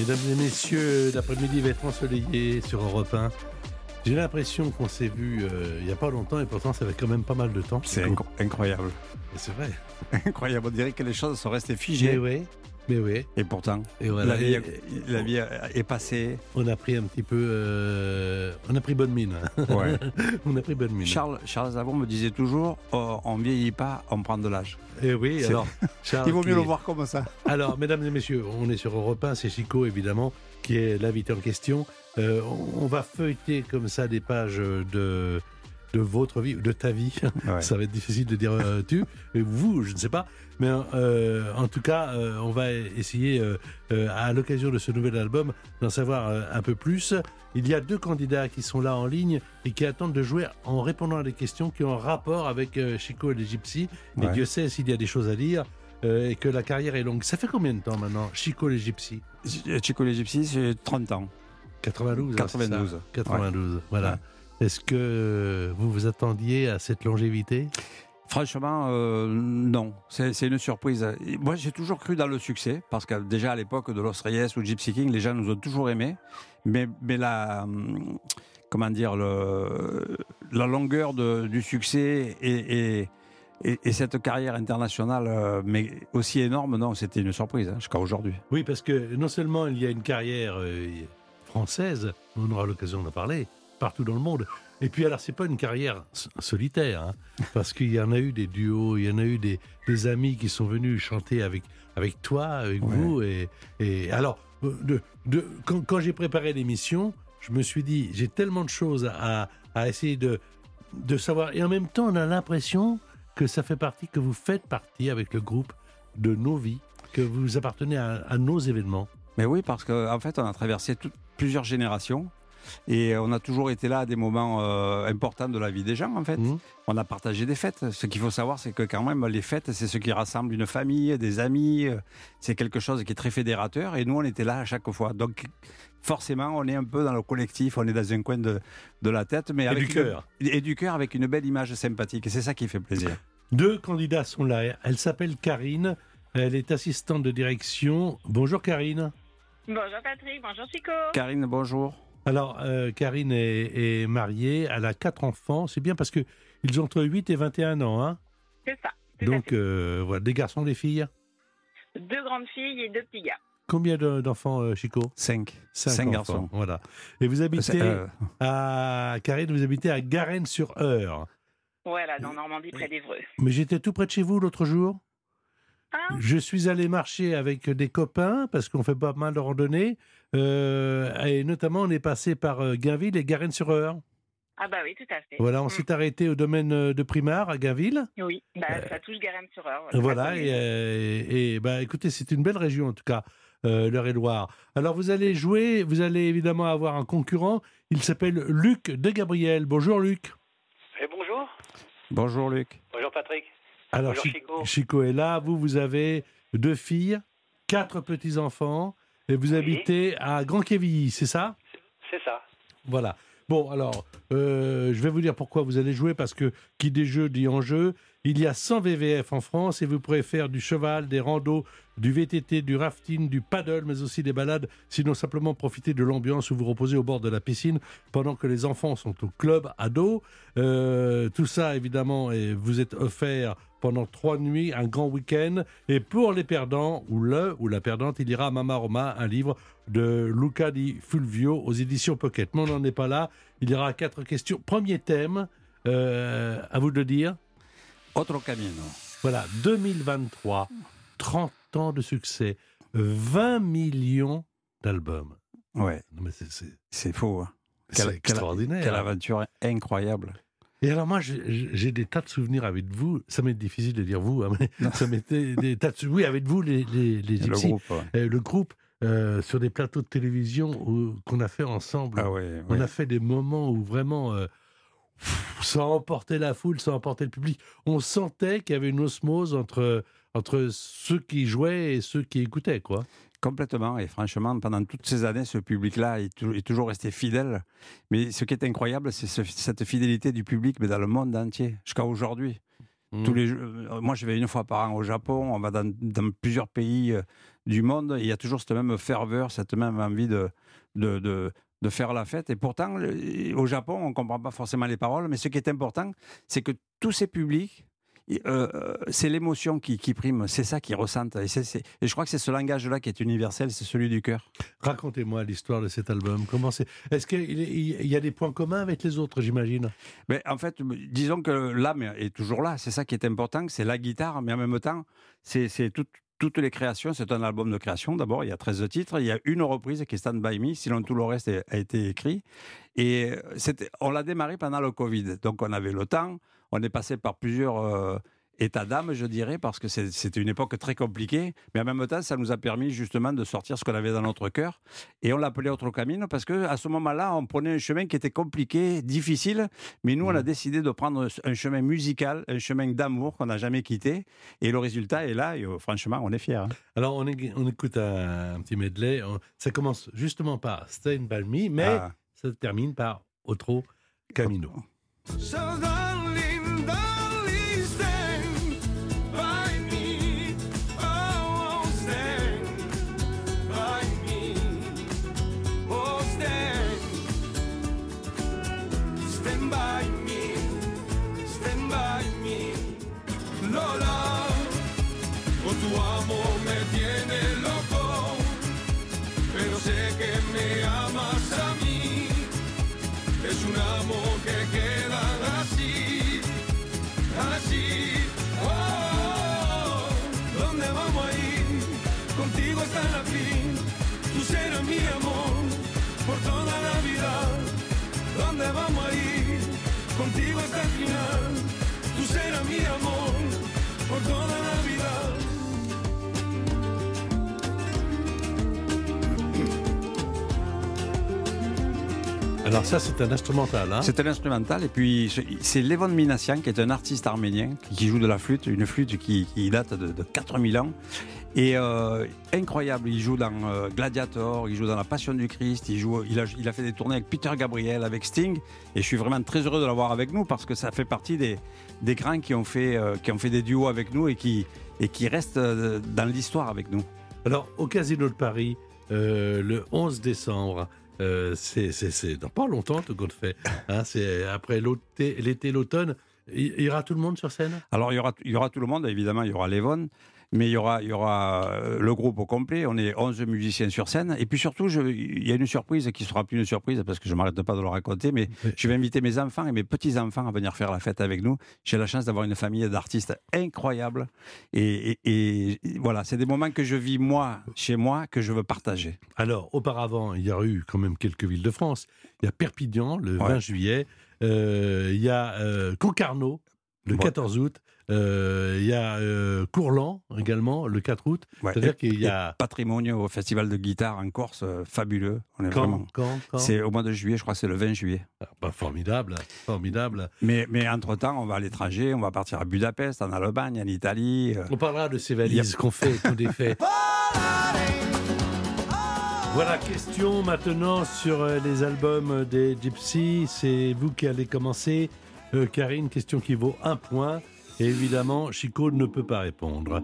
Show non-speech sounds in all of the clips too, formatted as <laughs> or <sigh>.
Mesdames et messieurs, l'après-midi va être ensoleillé sur Europe 1. J'ai l'impression qu'on s'est vu euh, il n'y a pas longtemps et pourtant ça fait quand même pas mal de temps. C'est inc- incroyable. C'est vrai. Incroyable. On dirait que les choses sont restées figées. oui, mais oui. Et pourtant, Et voilà. la, vie, Et- la vie est passée. on a pris un petit peu, euh, on a pris bonne mine. Ouais. <laughs> on a pris bonne mine. Charles, Charles Avon me disait toujours oh, on vieillit pas, on prend de l'âge. Et oui, C'est- alors. Charles Il vaut mieux qui- le voir comme ça. Alors, mesdames et messieurs, on est sur Europe 1, c'est Chico évidemment qui est l'invité en question. Euh, on va feuilleter comme ça des pages de de votre vie, de ta vie. <laughs> Ouais. Ça va être difficile de dire euh, tu, et vous, je ne sais pas. Mais euh, en tout cas, euh, on va essayer, à l'occasion de ce nouvel album, d'en savoir un peu plus. Il y a deux candidats qui sont là en ligne et qui attendent de jouer en répondant à des questions qui ont un rapport avec Chico et les Gypsies. Et Ouais. Dieu sait s'il y a des choses à dire euh, et que la carrière est longue. Ça fait combien de temps maintenant, Chico les Gypsies? Chico les Gypsies, j'ai 30 ans. 92 hein, 92. c'est ça? 92, voilà. Est-ce que vous vous attendiez à cette longévité? Franchement, euh, non. C'est une surprise. Moi, j'ai toujours cru dans le succès, parce que déjà à l'époque de Los Reyes ou Gypsy King, les gens nous ont toujours aimés. Mais, mais la, hum, comment dire, le, la longueur de- du succès et, et, et- et cette carrière internationale, euh, mais aussi énorme, non, c'était une surprise hein, jusqu'à aujourd'hui. Oui, parce que non seulement il y a une carrière euh, française, on aura l'occasion d'en parler, partout dans le monde. Et puis alors, c'est pas une carrière solitaire, hein, parce qu'il y en a eu des duos, il y en a eu des, des amis qui sont venus chanter avec, avec toi, avec Ouais. vous. Et, et alors, de, de, quand, quand j'ai préparé l'émission, je me suis dit, j'ai tellement de choses à, à essayer de, de savoir. Et en même temps, on a l'impression que ça fait partie, que vous faites partie avec le groupe de nos vies, que vous appartenez à, à nos événements. Mais oui, parce qu'en en fait, on a traversé plusieurs générations. Et on a toujours été là à des moments euh, importants de la vie des gens, en fait. Mhm. On a partagé des fêtes. Ce qu'il faut savoir, c'est que quand même, les fêtes, c'est ce qui rassemble une famille, des amis. euh, C'est quelque chose qui est très fédérateur. Et nous, on était là à chaque fois. Donc, forcément, on est un peu dans le collectif, on est dans un coin de, de la tête. Mais Et avec du cœur. une- et du cœur, avec une belle image sympathique. Et c'est ça qui fait plaisir. Deux candidats sont là. Elle s'appelle Karine. Elle est assistante de direction. Bonjour Karine. Bonjour Patrick, bonjour Chico. Karine, bonjour. Alors, euh, Karine est, est mariée. Elle a quatre enfants. C'est bien parce que ils ont entre 8 et 21 ans. Hein C'est ça. Donc, euh, voilà, des garçons, des filles? Deux grandes filles et deux petits gars. Combien de- d'enfants, euh, Chico? Cinq. Cinq, Cinq enfants, garçons. Voilà. Et vous habitez euh, à Karine, vous habitez à Garennes-sur-Eure. Voilà, dans Normandie, près d'Evreux. Mais j'étais tout près de chez vous l'autre jour. Ah, Je suis allé marcher avec des copains parce qu'on fait pas mal de randonnées. Euh, et notamment, on est passé par euh, Gainville et Garennes-sur-Eure. ah bah oui, tout à fait. Voilà, on Mm. s'est arrêté au domaine euh, de Primard à Gainville. Oui, bah, ça touche Garenne-sur-Eure. Voilà, et, euh, et, bah, écoutez, c'est une belle région en tout cas, euh, l'Eure-et-Loire. Alors vous allez jouer, vous allez évidemment avoir un concurrent. Il s'appelle Luc de Gabriel. Bonjour Luc. Eh, bonjour. bonjour, Luc. Bonjour Patrick. Alors Bonjour, Chico. Chico est là. Vous, vous avez deux filles, quatre petits enfants, et vous Oui. habitez à Grand-Quevilly, c'est ça? C'est ça. Voilà. Bon, alors, euh, je vais vous dire pourquoi vous allez jouer, parce que qui dit jeu dit en jeu. Il y a 100 VVF en France et vous pourrez faire du cheval, des randos, du VTT, du rafting, du paddle, mais aussi des balades. Sinon, simplement profiter de l'ambiance où vous reposez au bord de la piscine pendant que les enfants sont au club ado. Euh, tout ça, évidemment, et vous êtes offert pendant trois nuits, un grand week-end. Et pour les perdants, ou le ou la perdante, il ira à Mama Roma, un livre de Luca di Fulvio aux éditions Pocket. Mais on n'en est pas là. Il y aura quatre questions. Premier thème, euh, à vous de le dire. Otro camino. Voilà, 2023, 30 ans de succès, 20 millions d'albums. Ouais, c'est- faux. hein. extraordinaire. Quelle aventure incroyable. Et alors moi, j'ai des tas de souvenirs avec vous. Ça m'est difficile de dire vous, hein, mais ça m'était des tas de sou- Oui, avec vous, les, les, les Le groupe. ouais. euh, le groupe, euh, sur des plateaux de télévision qu'on a fait ensemble. Ah ouais, On ouais. a fait des moments où vraiment, euh, ça emportait la foule, ça emportait le public. On sentait qu'il y avait une osmose entre, entre ceux qui jouaient et ceux qui écoutaient, quoi. Complètement. Et franchement, pendant toutes ces années, ce public-là est, tou- est toujours resté fidèle. Mais ce qui est incroyable, c'est ce- cette fidélité du public, mais dans le monde entier, jusqu'à aujourd'hui. Mm. Tous les, euh, moi, je vais une fois par an au Japon, on va dans, dans plusieurs pays euh, du monde, et il y a toujours cette même ferveur, cette même envie de, de, de, de faire la fête. Et pourtant, le- au Japon, on ne comprend pas forcément les paroles, mais ce qui est important, c'est que tous ces publics, euh, euh, c'est l'émotion qui, qui prime, c'est ça qu'ils ressentent. Et, c'est- c'est- et je crois que c'est ce langage-là qui est universel, c'est celui du cœur. Racontez-moi l'histoire de cet album. Comment c'est Est-ce qu'il il y a des points communs avec les autres, j'imagine? Mais en fait, disons que l'âme est toujours là. C'est ça qui est important, c'est la guitare, mais en même temps, c'est c'est tout- toutes les créations. C'est un album de création d'abord. Il y a 13 titres. Il y a une reprise qui est Stand By Me. Sinon, tout le reste est- a été écrit. Et c'était- on l'a démarré pendant le Covid. Donc, on avait le temps. On est passé par plusieurs euh, états d'âme, je dirais, parce que c'était une époque très compliquée. Mais en même temps, ça nous a permis justement de sortir ce qu'on avait dans notre cœur. Et on l'appelait Autre Camino parce que à ce moment-là, on prenait un chemin qui était compliqué, difficile. Mais nous, on a décidé de prendre un chemin musical, un chemin d'amour qu'on n'a jamais quitté. Et le résultat est là. Et euh, franchement, on est fiers. hein. Alors, on, écoute un, un petit medley. On- ça commence justement par By Me, mais Ah. ça termine par Otro Camino. So así. Oh, ¿dónde vamos a ir? Contigo hasta la fin. Tú serás mi amor por toda la vida. ¿Dónde vamos a ir? Contigo hasta el final. Tú serás mi amor por toda Alors ça, c'est un instrumental. Hein C'est un instrumental. Et puis, c'est- Levon Minassian, qui est un artiste arménien, qui joue de la flûte, une flûte qui, qui date de, de 4000 ans. Et euh, incroyable, il joue dans euh, Gladiator, il joue dans La Passion du Christ, il, joue, il, a, il a fait des tournées avec Peter Gabriel, avec Sting. Et je suis vraiment très heureux de l'avoir avec nous parce que ça fait partie des, des grands qui ont, fait, euh, qui ont fait des duos avec nous et qui, et qui restent dans l'histoire avec nous. Alors, au Casino de Paris, le 11 décembre, euh, c'est dans pas longtemps tout compte fait. Hein, c'est après l'été, l'automne. Il il y aura tout le monde sur scène? Alors, il y, aura, il y aura tout le monde, évidemment, il y aura Levon, mais il y aura, il y aura euh, le groupe au complet. On est 11 musiciens sur scène. Et puis surtout, je- il y a une surprise qui sera plus une surprise parce que je ne m'arrête pas de le raconter, mais je vais inviter mes enfants et mes petits-enfants à venir faire la fête avec nous. J'ai la chance d'avoir une famille d'artistes incroyables. Et, et- et voilà, c'est des moments que je vis moi, chez moi, que je veux partager. Alors, auparavant, il y a eu quand même quelques villes de France. Il y a Perpignan, le Ouais. 20 juillet. Euh, il y a euh, Concarneau, le Ouais. 14 août. Euh, il y a euh, Courland également, le 4 août. Ouais. C'est-à-dire qu'il y a... et Patrimoine au festival de guitare en Corse, euh, fabuleux. On est Quand, vraiment. quand, quand C'est au mois de juillet, je crois que c'est le 20 juillet. Ah, bah, Formidable, formidable. Mais, mais entre-temps, on va à l'étranger, on va partir à Budapest, en Allemagne, en Italie. On parlera de ces valises qu'on fait, tout défait. Voilà, question maintenant sur les albums des Gypsy. C'est vous qui allez commencer. Euh, Karine, question qui vaut un point. Et évidemment, Chico ne peut pas répondre.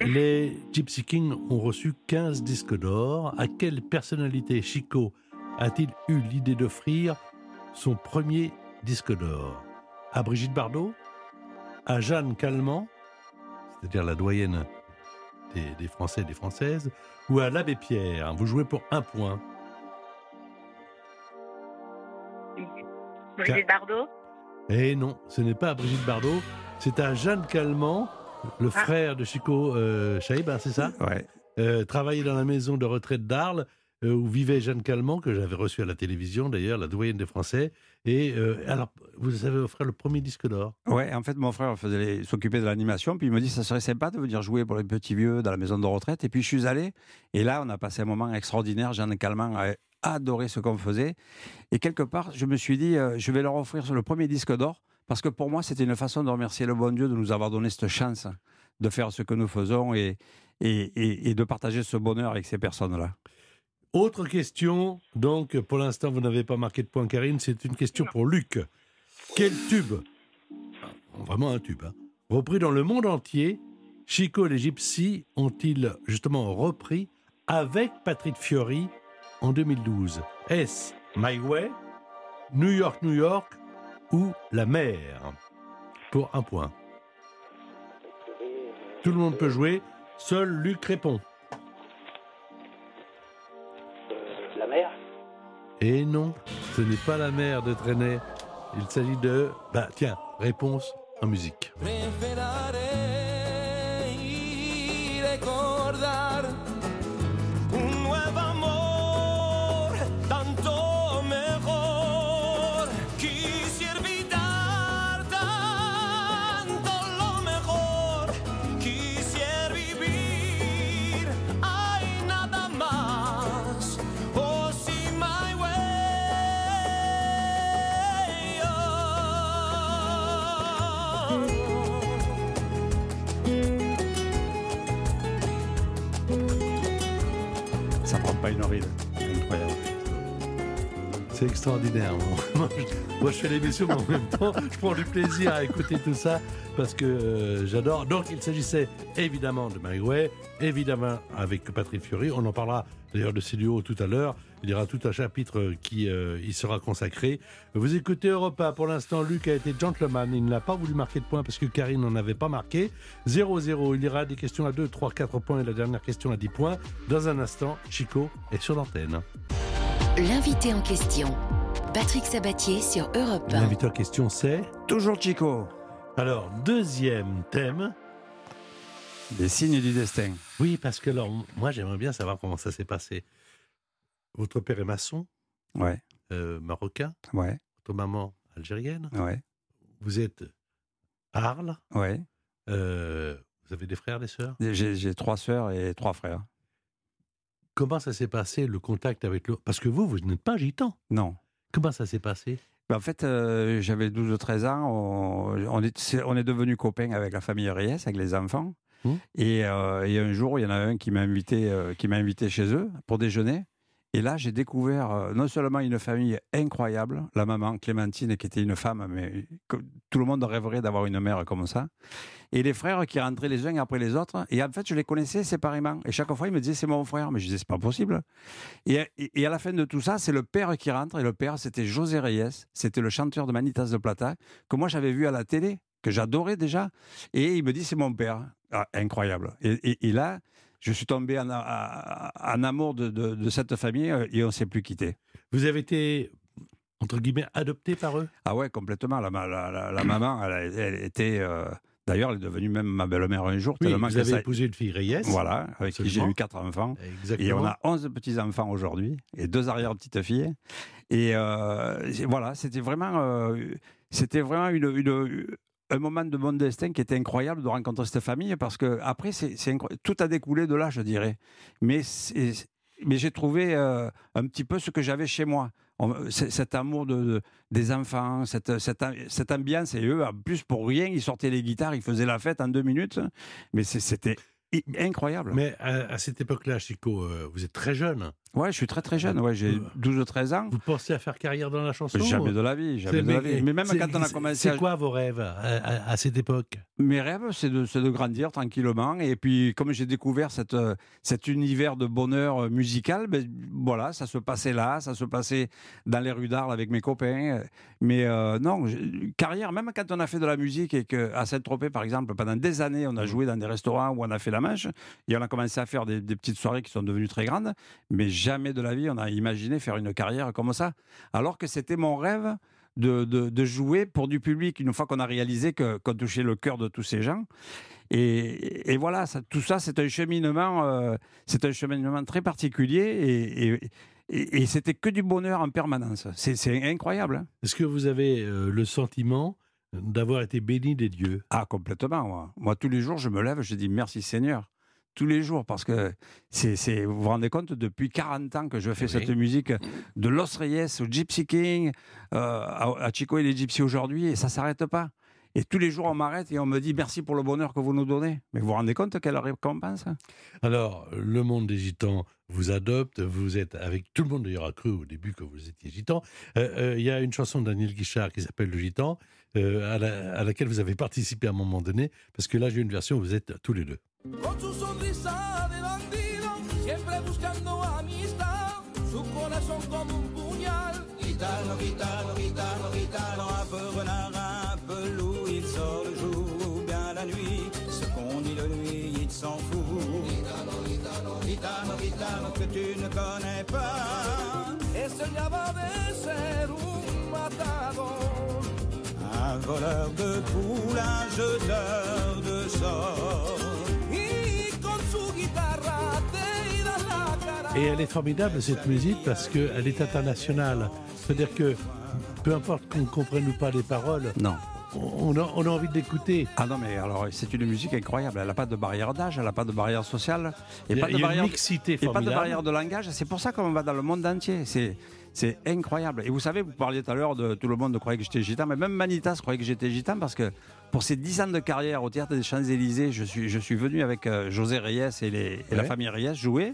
Les Gypsy Kings ont reçu 15 disques d'or. À quelle personnalité Chico a-t-il eu l'idée d'offrir son premier disque d'or? À Brigitte Bardot? À Jeanne Calment? C'est-à-dire la doyenne des, des Français et des Françaises, ou à l'abbé Pierre? Vous jouez pour un point. Brigitte Bardot? Eh non, ce n'est pas à Brigitte Bardot, c'est à Jeanne Calment, le frère de Chico euh, hein, c'est ça? Ouais. euh, Travaillait dans la maison de retraite d'Arles. euh, où vivait Jeanne Calment, que j'avais reçue à la télévision d'ailleurs, la doyenne des Français. Et euh, alors, vous avez offert le premier disque d'or? Ouais, en fait, mon frère s'occupait de l'animation, puis il me dit ça serait sympa de venir jouer pour les petits vieux dans la maison de retraite. Et puis je suis allé, et là, on a passé un moment extraordinaire. Jeanne Calment a adoré ce qu'on faisait. Et quelque part, je me suis dit, euh, je vais leur offrir le premier disque d'or, parce que pour moi, c'était une façon de remercier le bon Dieu de nous avoir donné cette chance de faire ce que nous faisons et, et, et- de partager ce bonheur avec ces personnes-là. Autre question, donc pour l'instant vous n'avez pas marqué de point Karine, c'est une question pour Luc. Quel tube, vraiment un tube, hein, repris dans le monde entier, Chico et les Gypsies ont-ils justement repris avec Patrick Fiori en 2012 Est-ce My Way, New York, New York ou La Mer? Pour un point. Tout le monde peut jouer, seul Luc répond. La mer? Et non, ce n'est pas la mer de Trenet. Il s'agit de... Bah tiens, réponse en musique. Ça C'est extraordinaire. <laughs> Moi, je, fais l'émission, mais en même temps, je prends du plaisir à écouter tout ça parce que euh, j'adore. Donc, il s'agissait évidemment de My Way, évidemment avec Patrick Fiori. On en parlera d'ailleurs de ces duos tout à l'heure. Il y aura tout un chapitre qui euh, y sera consacré. Vous écoutez Europe 1. Pour l'instant, Luc a été gentleman. Il n'a pas voulu marquer de points parce que Karine n'en avait pas marqué. 0-0. Il y aura des questions à 2, 3, 4 points et la dernière question à 10 points. Dans un instant, Chico est sur l'antenne. L'invité en question, Patrick Sabatier sur Europe 1. L'invité en question, c'est Toujours Chico, Alors, deuxième thème. les signes du destin. Oui, parce que alors, moi, j'aimerais bien savoir comment ça s'est passé. Votre père est maçon, Ouais, euh, marocain, ouais, votre maman algérienne. ouais, Vous êtes à Arles. ouais. euh, vous avez des frères, des sœurs? J'ai j'ai trois sœurs et trois frères. Comment ça s'est passé le contact avec le Parce que vous, vous n'êtes pas gitan. Non. Comment ça s'est passé? Ben, en fait, euh, j'avais 12 ou 13 ans. On, on est, on est devenus copains avec la famille Reyes, avec les enfants. Mmh. Et, euh, et un jour, il y en a un qui m'a invité, euh, qui m'a invité chez eux pour déjeuner. Et là, j'ai découvert euh, non seulement une famille incroyable, la maman Clémentine, qui était une femme, mais tout le monde rêverait d'avoir une mère comme ça, et les frères qui rentraient les uns après les autres. Et en fait, je les connaissais séparément. Et chaque fois, ils me disaient c'est mon frère, mais je disais c'est pas possible. Et, à la fin de tout ça, c'est le père qui rentre. Et le père, c'était José Reyes, c'était le chanteur de Manitas de Plata, que moi j'avais vu à la télé, que j'adorais déjà. Et il me dit c'est mon père. Ah, incroyable. Et- et là, je suis tombé en, a- en amour de, de- de cette famille euh, et on ne s'est plus quitté. Vous avez été, entre guillemets, adopté par eux? Ah ouais, complètement. La, ma- la- la- la maman, elle, était. euh, D'ailleurs, elle est devenue même ma belle-mère un jour. Oui, tellement vous que avez ça- épousé une fille Reyes. Voilà, avec qui j'ai eu quatre enfants. Exactement. Et on a 11 petits-enfants aujourd'hui et deux arrière-petites-filles. Et euh, c'est- voilà, c'était vraiment, euh, c'était vraiment une, une- un moment de mon destin qui était incroyable de rencontrer cette famille parce que après, c'est, tout a découlé de là, je dirais. Mais, mais j'ai trouvé euh, un petit peu ce que j'avais chez moi. Cet amour de, de- des enfants, cette, cette, ambiance, et eux, en plus, pour rien, ils sortaient les guitares, ils faisaient la fête en deux minutes. Mais c'était incroyable. Mais à, cette époque-là, Chico, euh, vous êtes très jeune. Ouais, je suis très très jeune. Ouais, j'ai Euh, 12 ou 13 ans. Vous pensez à faire carrière dans la chanson Jamais de la vie, jamais de la vie. Mais même quand on a commencé C'est à... quoi vos rêves à, à- à cette époque? Mes rêves, c'est de, grandir tranquillement. Et puis, comme j'ai découvert cette, euh, cet univers de bonheur euh, musical, ben, voilà, ça se passait là, ça se passait dans les rues d'Arles avec mes copains. Mais euh, non, carrière, même quand on a fait de la musique et qu'à Saint-Tropez, par exemple, pendant des années, on a joué dans des restaurants où on a fait la manche, et on a commencé à faire des, des petites soirées qui sont devenues très grandes, mais jamais de la vie, on a imaginé faire une carrière comme ça. Alors que c'était mon rêve de, de, de jouer pour du public une fois qu'on a réalisé que- qu'on touchait le cœur de tous ces gens. Et, et voilà, ça- tout ça, c'est un cheminement, euh, c'est un cheminement très particulier et, et, et- et c'était que du bonheur en permanence. C'est c'est incroyable. hein. Est-ce que vous avez euh, le sentiment d'avoir été béni des dieux? Ah, complètement. Moi. moi, tous les jours, je me lève, je dis merci Seigneur. Tous les jours, parce que c'est, c'est- vous vous rendez compte, depuis 40 ans que je fais Oui. cette musique, de Los Reyes au Gypsy King, euh, à, Chico et les Gypsies aujourd'hui, et ça s'arrête pas. Et tous les jours, on m'arrête et on me dit merci pour le bonheur que vous nous donnez. Mais vous vous rendez compte quelle récompense? Alors, le monde des gitans vous adopte, vous êtes avec tout le monde d'ailleurs a cru au début que vous étiez gitan. Euh, euh, Il y a une chanson de Daniel Guichard qui s'appelle Le Gitan, à, la- à laquelle vous avez participé à un moment donné, parce que là j'ai une version où vous êtes tous les deux. Con su sonrisa de bandido, siempre buscando amistad, su corazón como un puñal. Gitano, gitano, gitano, gitano, un peu renard, un peu loup, il sort le jour ou bien la nuit. Ce qu'on dit de lui, il s'en fout. Gitano, gitano, gitano, gitano, que tu ne connais pas. Él soñaba de ser un matador. Un voleur de poules, un jeteur de sorts. Et elle est formidable cette musique parce qu'elle est internationale. C'est-à-dire que peu importe qu'on ne comprenne ou pas les paroles, Non. on a, on a envie de l'écouter. Ah non, mais alors, c'est une musique incroyable. Elle n'a pas de barrière d'âge, elle n'a pas de barrière sociale. Et Il y a, pas de barrière mixité Et pas de barrière de langage. C'est pour ça qu'on va dans le monde entier. C'est, c'est incroyable. Et vous savez, vous parliez tout à l'heure de tout le monde croyait que j'étais gitan, mais même Manitas croyait que j'étais gitan parce que pour ces dix ans de carrière au théâtre des Champs-Élysées, je suis, je suis venu avec euh, José Reyes et, les, et la famille Reyes jouer.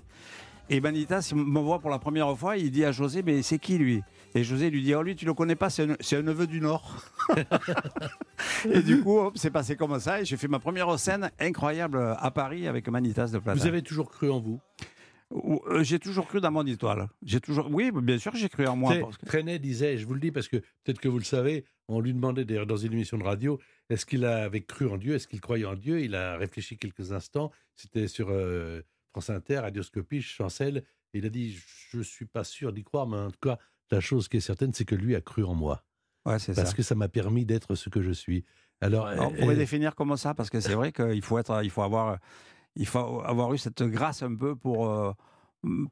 Et Manitas me voit pour la première fois, il dit à José, mais c'est qui lui? Et José lui dit, oh lui, tu le connais pas, c'est un, neveu du Nord. <laughs> et du coup, c'est passé comme ça. Et j'ai fait ma première scène incroyable à Paris avec Manitas de Plata. Vous avez toujours cru en vous? Ou- euh, J'ai toujours cru dans mon étoile. J'ai toujours, oui, bien sûr, j'ai cru en moi. Parce que- Trenet disait, je vous le dis parce que peut-être que vous le savez, on lui demandait d'ailleurs dans une émission de radio, est-ce qu'il avait cru en Dieu, est-ce qu'il croyait en Dieu? Il a réfléchi quelques instants, c'était sur euh, France Inter, Radioscopie, Chancel, il a dit, je ne suis pas sûr d'y croire, mais en tout cas, la chose qui est certaine, c'est que lui a cru en moi, Ouais, c'est parce ça. que ça m'a permis d'être ce que je suis. Alors, Alors, on euh, pourrait euh, définir comme ça? Parce que c'est vrai qu'il faut être, il faut avoir, il faut avoir eu cette grâce un peu pour. euh,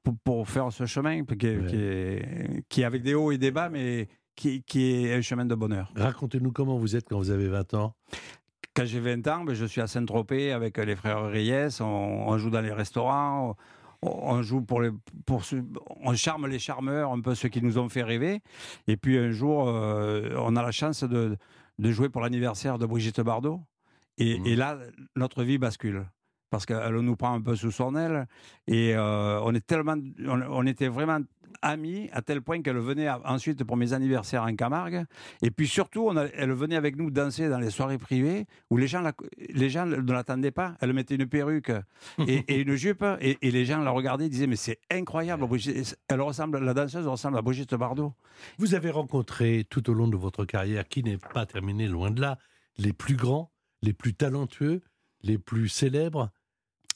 pour, pour faire ce chemin qui est, Ouais. qui, est, qui est avec des hauts et des bas, mais qui, qui est un chemin de bonheur. racontez-nous comment vous êtes quand vous avez 20 ans. Quand j'ai 20 ans, ben, je suis à Saint-Tropez avec les frères Reyes, on, on joue dans les restaurants, on, on joue pour les, pour on charme les charmeurs, un peu ceux qui nous ont fait rêver. Et puis un jour, euh, on a la chance de, de jouer pour l'anniversaire de Brigitte Bardot. Et, et là, notre vie bascule. Parce qu'elle nous prend un peu sous son aile. Et euh, on, est tellement, on, on était vraiment amis à tel point qu'elle venait ensuite pour mes anniversaires en Camargue. Et puis surtout, on a- elle venait avec nous danser dans les soirées privées où les gens, la- les gens ne l'attendaient pas. Elle mettait une perruque et, <laughs> et une jupe et, et les gens la regardaient et disaient Mais c'est incroyable, elle ressemble, la danseuse ressemble à Brigitte Bardot. Vous avez rencontré tout au long de votre carrière, qui n'est pas terminée loin de là, les plus grands, les plus talentueux, les plus célèbres.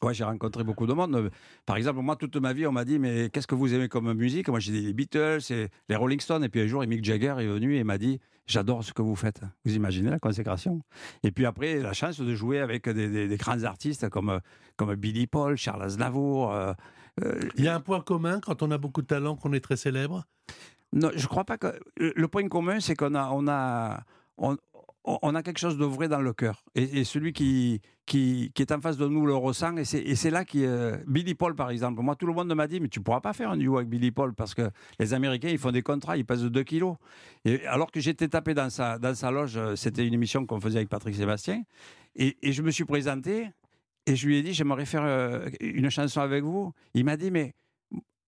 Ouais, j'ai rencontré beaucoup de monde. Par exemple, moi, toute ma vie, on m'a dit Mais qu'est-ce que vous aimez comme musique? Moi, j'ai dit les Beatles, et les Rolling Stones. Et puis un jour, Mick Jagger est venu et m'a dit J'adore ce que vous faites. Vous imaginez la consécration? Et puis après, la chance de jouer avec des, des- des grands artistes comme, comme Billy Paul, Charles Aznavour. euh, euh, Il y a un point commun quand on a beaucoup de talent, qu'on est très célèbre? Non, je crois pas que. Le point commun, c'est qu'on a, on a, on, on a quelque chose de vrai dans le cœur. Et, celui qui, qui, est en face de nous le ressent. Et c'est, là qui. euh, Billy Paul, par exemple. Moi, tout le monde m'a dit, mais tu pourras pas faire un duo avec Billy Paul parce que les Américains, ils font des contrats, ils pèsent 2 kilos. Alors que j'étais tapé dans sa, dans sa loge, euh, c'était une émission qu'on faisait avec Patrick Sébastien. Et, et je me suis présenté et je lui ai dit, j'aimerais faire euh, une chanson avec vous. Il m'a dit, mais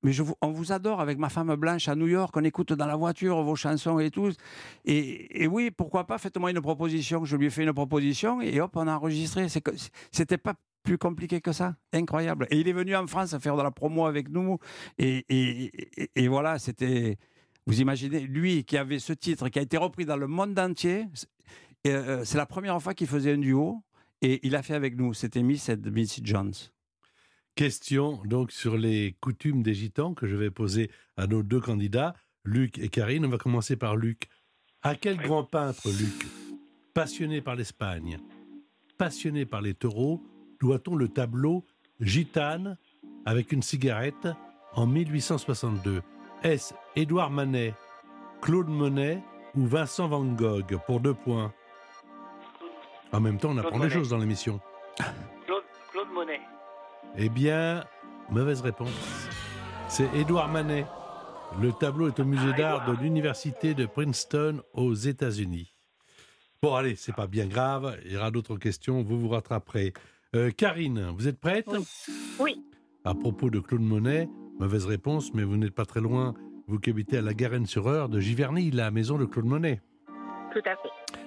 mais on vous adore avec ma femme blanche à New York, on écoute dans la voiture vos chansons et tout. Et, oui, pourquoi pas, faites-moi une proposition. Je lui ai fait une proposition et hop, on a enregistré. C'était pas plus compliqué que ça. Incroyable. Et il est venu en France faire de la promo avec nous. Et, voilà, c'était. Vous imaginez, lui qui avait ce titre, qui a été repris dans le monde entier, c'est euh, la première fois qu'il faisait un duo. Et il a fait avec nous. C'était Miss et Missy Jones. Question donc sur les coutumes des gitans que je vais poser à nos deux candidats, Luc et Karine. On va commencer par Luc. À quel grand peintre, Luc, passionné par l'Espagne, passionné par les taureaux, doit-on le tableau Gitane avec une cigarette en 1862 Est-ce Édouard Manet, Claude Monet ou Vincent Van Gogh? Pour deux points En même temps, on apprend des choses dans l'émission. Eh bien, mauvaise réponse. C'est Édouard Manet. Le tableau est au musée Ah, d'art de l'université de Princeton aux États-Unis. Bon, allez, c'est pas bien grave. Il y aura d'autres questions. Vous vous rattraperez. Euh, Karine, vous êtes prête? Oui. À propos de Claude Monet, mauvaise réponse, mais vous n'êtes pas très loin. Vous qui habitez à la Garenne-sur-Eure de Giverny, la maison de Claude Monet. Tout à fait.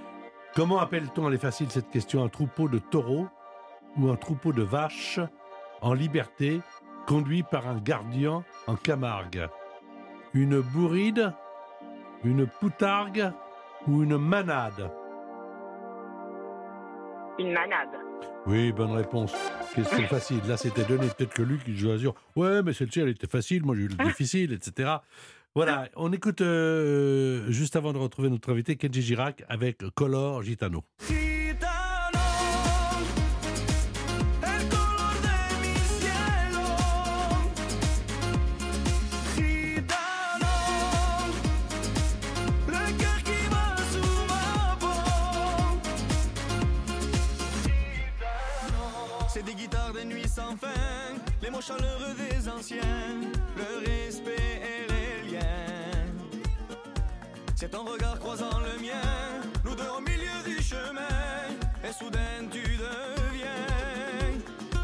Comment appelle-t-on, elle est facile cette question, un troupeau de taureaux ou un troupeau de vaches? En liberté conduit par un gardien en Camargue Une bourride, une poutargue ou une manade? Une manade. Oui, bonne réponse. Question <laughs> facile. Là, c'était donné. Peut-être que Luc, il joue à dire Ouais, mais celle-ci, elle était facile. Moi, j'ai eu le difficile, etc. Voilà. On écoute euh, juste avant de retrouver notre invité, Kenji Girac, avec Color Gitano. Gitano, le respect et les liens. C'est ton regard croisant le mien, nous deux au milieu du chemin, et soudain tu deviens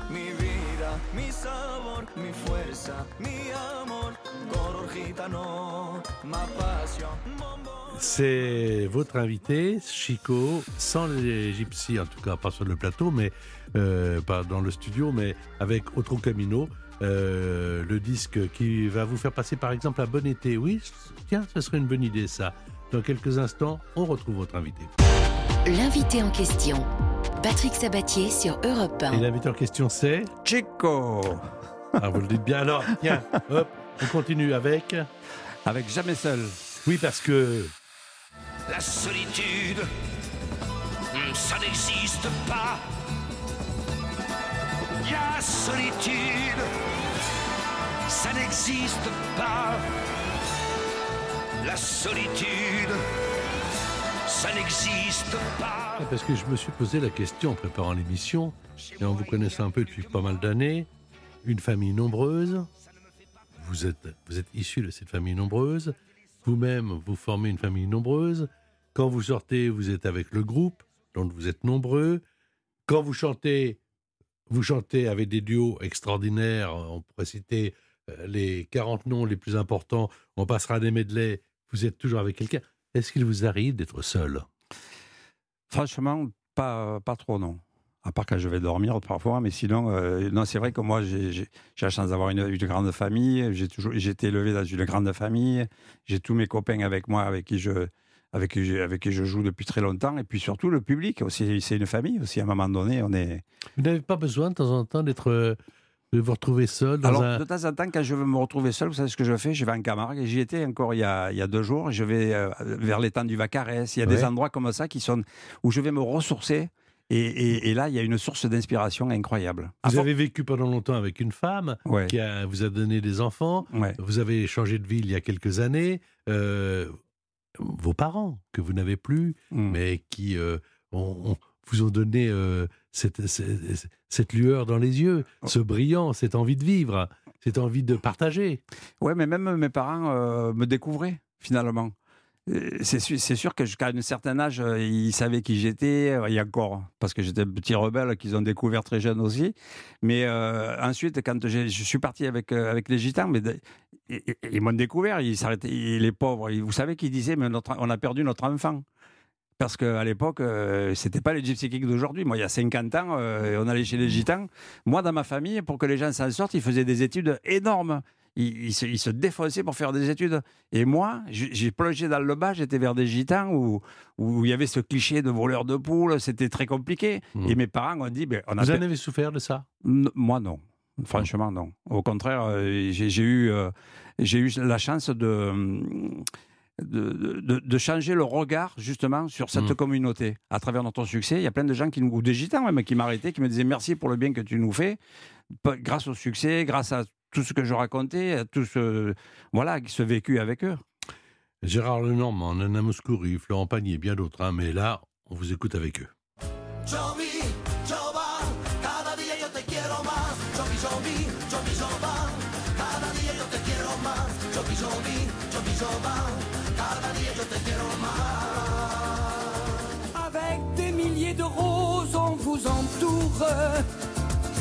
mi vida, mi sabor, mi fuerza, mi amor, color gitano, ma passion, mon bonheur. C'est votre invité, Chico, sans les gypsies, en tout cas pas sur le plateau, mais euh, pas dans le studio, mais avec Otro Camino, euh, le disque qui va vous faire passer par exemple un bon été. Oui, tiens, ce serait une bonne idée ça. Dans quelques instants, on retrouve votre invité. L'invité en question, Patrick Sabatier sur Europe Et 1. l'invité en question, c'est Chico Ah, vous le dites bien. Alors, tiens, hop, on continue avec. Avec Jamais Seul. Oui, parce que La solitude, ça n'existe pas. La solitude, ça n'existe pas. La solitude, ça n'existe pas. Parce que je me suis posé la question en préparant l'émission, et en vous connaissant un peu depuis pas mal d'années, une famille nombreuse, vous êtes, vous êtes issu de cette famille nombreuse, vous-même vous formez une famille nombreuse, quand vous sortez, vous êtes avec le groupe, donc vous êtes nombreux, quand vous chantez, vous chantez avec des duos extraordinaires, on pourrait citer euh, les 40 noms les plus importants, on passera des medleys, vous êtes toujours avec quelqu'un. Est-ce qu'il vous arrive d'être seul? Franchement, pas, pas trop, non. À part quand je vais dormir parfois, mais sinon, euh, non, c'est vrai que moi, j'ai la chance d'avoir une, une grande famille. J'ai toujours, été élevé dans une grande famille. J'ai tous mes copains avec moi, avec qui je, avec qui je, avec qui je joue depuis très longtemps. Et puis surtout le public aussi, c'est une famille aussi. À un moment donné, on est. Vous n'avez pas besoin de temps en temps d'être de vous retrouver seul dans Alors, un. de temps en temps, quand je veux me retrouver seul, vous savez ce que je fais? Je vais en Camargue. et J'y étais encore il y, a, il y a deux jours. Je vais euh, vers l'étang du Vacarès. Il y a Ouais. des endroits comme ça qui sont où je vais me ressourcer. Et, et- et là, il y a une source d'inspiration incroyable. Vous avez vécu pendant longtemps avec une femme Ouais, qui a- vous a donné des enfants. ouais. Vous avez changé de vie il y a quelques années. Euh, vos parents que vous n'avez plus, Mm. mais qui euh, ont- ont- vous ont donné euh, cette, cette- cette lueur dans les yeux, Oh. ce brillant, cette envie de vivre, cette envie de partager. Ouais, mais même mes parents euh, me découvraient finalement. Euh, C'est sûr, sûr que jusqu'à un certain âge, euh, ils savaient qui j'étais, il y a encore, parce que j'étais petit rebelle qu'ils ont découvert très jeune aussi. Mais euh, ensuite, quand je suis parti avec, les gitans, mais ils, m'ont découvert, ils s'arrêtaient, les pauvres. Vous savez qu'ils disaient, mais on a perdu notre enfant. Parce qu'à l'époque, euh, c'était pas les Gypsy Kings d'aujourd'hui. Moi, il y a 50 ans, on allait chez les gitans. Moi, dans ma famille, pour que les gens s'en sortent, ils faisaient des études énormes. Ils se, ils se défonçaient pour faire des études. Et moi, j'ai plongé dans le bas, j'étais vers des gitans où, où il y avait ce cliché de voleur de poules, c'était très compliqué. Mhm. Et mes parents ont dit, ben, on a Vous en avez souffert de ça? N- Moi, non. Franchement, non. Au contraire, euh, j'ai eu, euh, eu la chance de, de, de- de changer le regard justement sur cette Mm. communauté à travers notre succès. Il y a plein de gens qui nous, ou des gitans même, qui m'arrêtaient, qui me disaient merci pour le bien que tu nous fais, grâce au succès, grâce à tout ce que je racontais, à tout ce voilà, ce vécu avec eux. Gérard Lenormand, Nana Mouskouri, Florent Pagny et bien d'autres. hein, mais là, on vous écoute avec eux. Avec des milliers de roses, on vous entoure.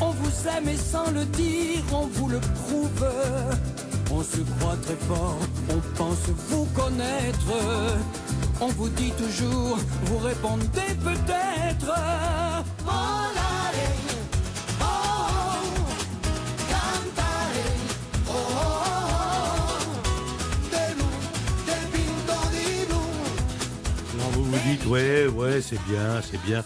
On vous aime et sans le dire, on vous le prouve. On se croit très fort, on pense vous connaître. On vous dit toujours, vous répondez peut-être. Oh. Alors vous vous dites, ouais, ouais, c'est bien, c'est bien.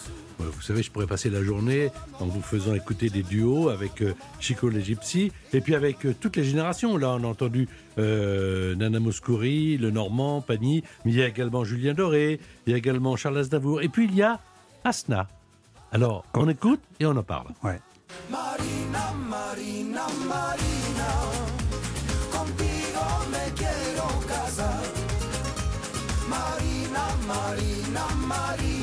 Ouais, Vous savez, je pourrais passer la journée en vous faisant écouter des duos avec euh, Chico les Gypsy et puis avec euh, toutes les générations. Là, on a entendu euh, Nana Mouskouri, Le Normand, Pagny, mais il y a également Julien Doré, il y a également Charles Aznavour, et puis il y a Asna. Alors, on écoute et on en parle. Ouais. Marina, Marina, Marina, contigo me quiero casar. Marina, Marina, Marina,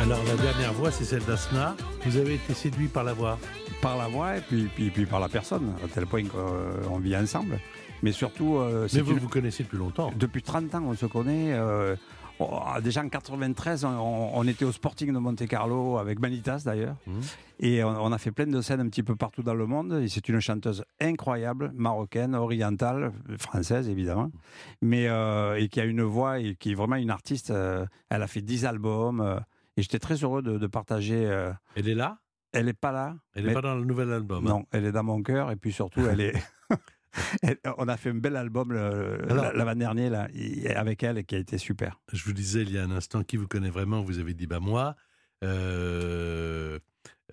Alors, la dernière voix, c'est celle d'Asna. Vous avez été séduit par la voix. Par la voix et puis, puis, puis par la personne, à tel point qu'on vit ensemble. Mais surtout, euh, Mais vous une- vous connaissez depuis longtemps. depuis 30 ans, on se connaît. euh, oh, déjà en 93, on, on était au Sporting de Monte Carlo avec Manitas d'ailleurs. Mhm. Et on, on a fait plein de scènes un petit peu partout dans le monde. Et c'est une chanteuse incroyable, marocaine, orientale, française évidemment, mais euh, et qui a une voix et qui est vraiment une artiste. elle a fait 10 albums. et j'étais très heureux de, de partager. Elle est là? Elle n'est pas là. Elle n'est pas dans le nouvel album. hein. Non, elle est dans mon cœur et puis surtout, elle est. <laughs> elle- on a fait un bel album l'avant-dernier avec elle et qui a été super. Je vous disais il y a un instant qui vous connaît vraiment, vous avez dit bah moi. Euh,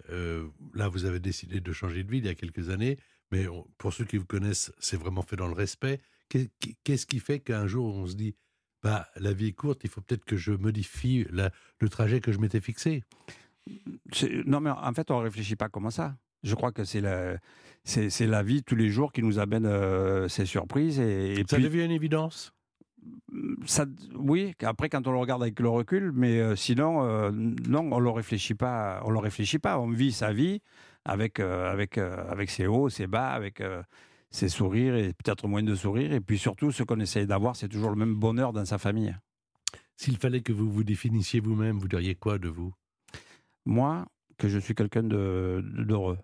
euh, là, vous avez décidé de changer de vie il y a quelques années, mais on- pour ceux qui vous connaissent, c'est vraiment fait dans le respect. Qu'est- Qu'est-ce qui fait qu'un jour on se dit bah la vie est courte, il faut peut-être que je modifie la- le trajet que je m'étais fixé? Non, mais en fait, on ne réfléchit pas comme ça. Je crois que c'est la, c'est, c'est la vie tous les jours qui nous amène euh, ces surprises. Et, et Ça puis, devient une évidence? ça, oui, après, quand on le regarde avec le recul, mais euh, sinon, euh, non, on ne le réfléchit pas. On le réfléchit pas. On vit sa vie avec, avec, avec ses hauts, ses bas, avec ses sourires et peut-être moins de sourires. Et puis surtout, ce qu'on essaye d'avoir, c'est toujours le même bonheur dans sa famille. S'il fallait que vous vous définissiez vous-même, vous diriez quoi de vous? Moi, que je suis quelqu'un de, d'heureux.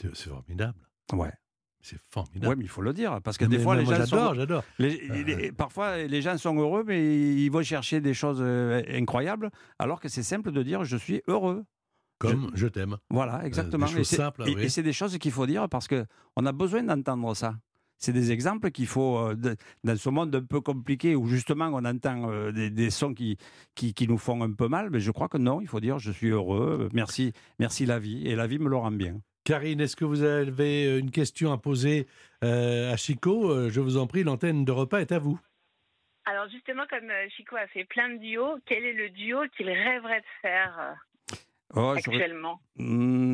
C'est formidable. Ouais. C'est formidable. Ouais, mais il faut le dire. Parce que des fois, les gens sont- j'adore, Euh, parfois, les gens sont heureux, mais ils vont chercher des choses euh, incroyables, alors que c'est simple de dire je suis heureux. Comme je, t'aime. Voilà, exactement. des Et c'est- et, oui. et c'est des choses qu'il faut dire parce que on a besoin d'entendre ça. C'est des exemples qu'il faut, euh, de- dans ce monde un peu compliqué où justement on entend euh, des, des sons qui, qui, qui nous font un peu mal, mais je crois que non, il faut dire je suis heureux, merci, merci la vie, et la vie me le rend bien. Karine, est-ce que vous avez euh, une question à poser euh, à Chico? Euh, Je vous en prie, l'antenne de repas est à vous. Alors justement, comme euh, Chico a fait plein de duos, quel est le duo qu'il rêverait de faire euh, Oh, actuellement? Hmm,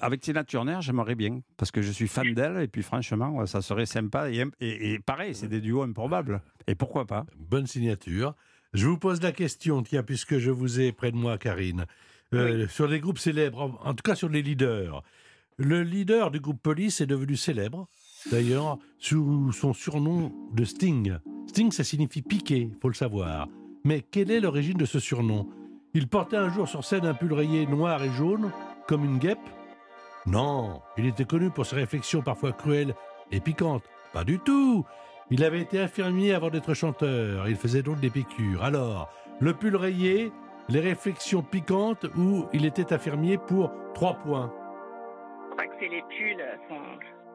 avec Tina Turner, j'aimerais bien, parce que je suis fan d'elle, et puis franchement, ça serait sympa. Et, et- et pareil, c'est des duos improbables. Et pourquoi pas Bonne signature. Je vous pose la question, tiens, puisque je vous ai près de moi, Karine. Euh, Sur les groupes célèbres, en en tout cas sur les leaders. Le leader du groupe Police est devenu célèbre, d'ailleurs, sous son surnom de Sting. Sting, ça signifie piqué, faut le savoir. Mais quelle est l'origine de ce surnom? Il portait un jour sur scène un pull rayé noir et jaune, comme une guêpe. Non, il était connu pour ses réflexions parfois cruelles et piquantes. Pas du tout. Il avait été infirmier avant d'être chanteur. Il faisait donc des piqûres. Alors, le pull rayé, les réflexions piquantes ou il était infirmier pour trois points. Je crois que c'est les pulls, son,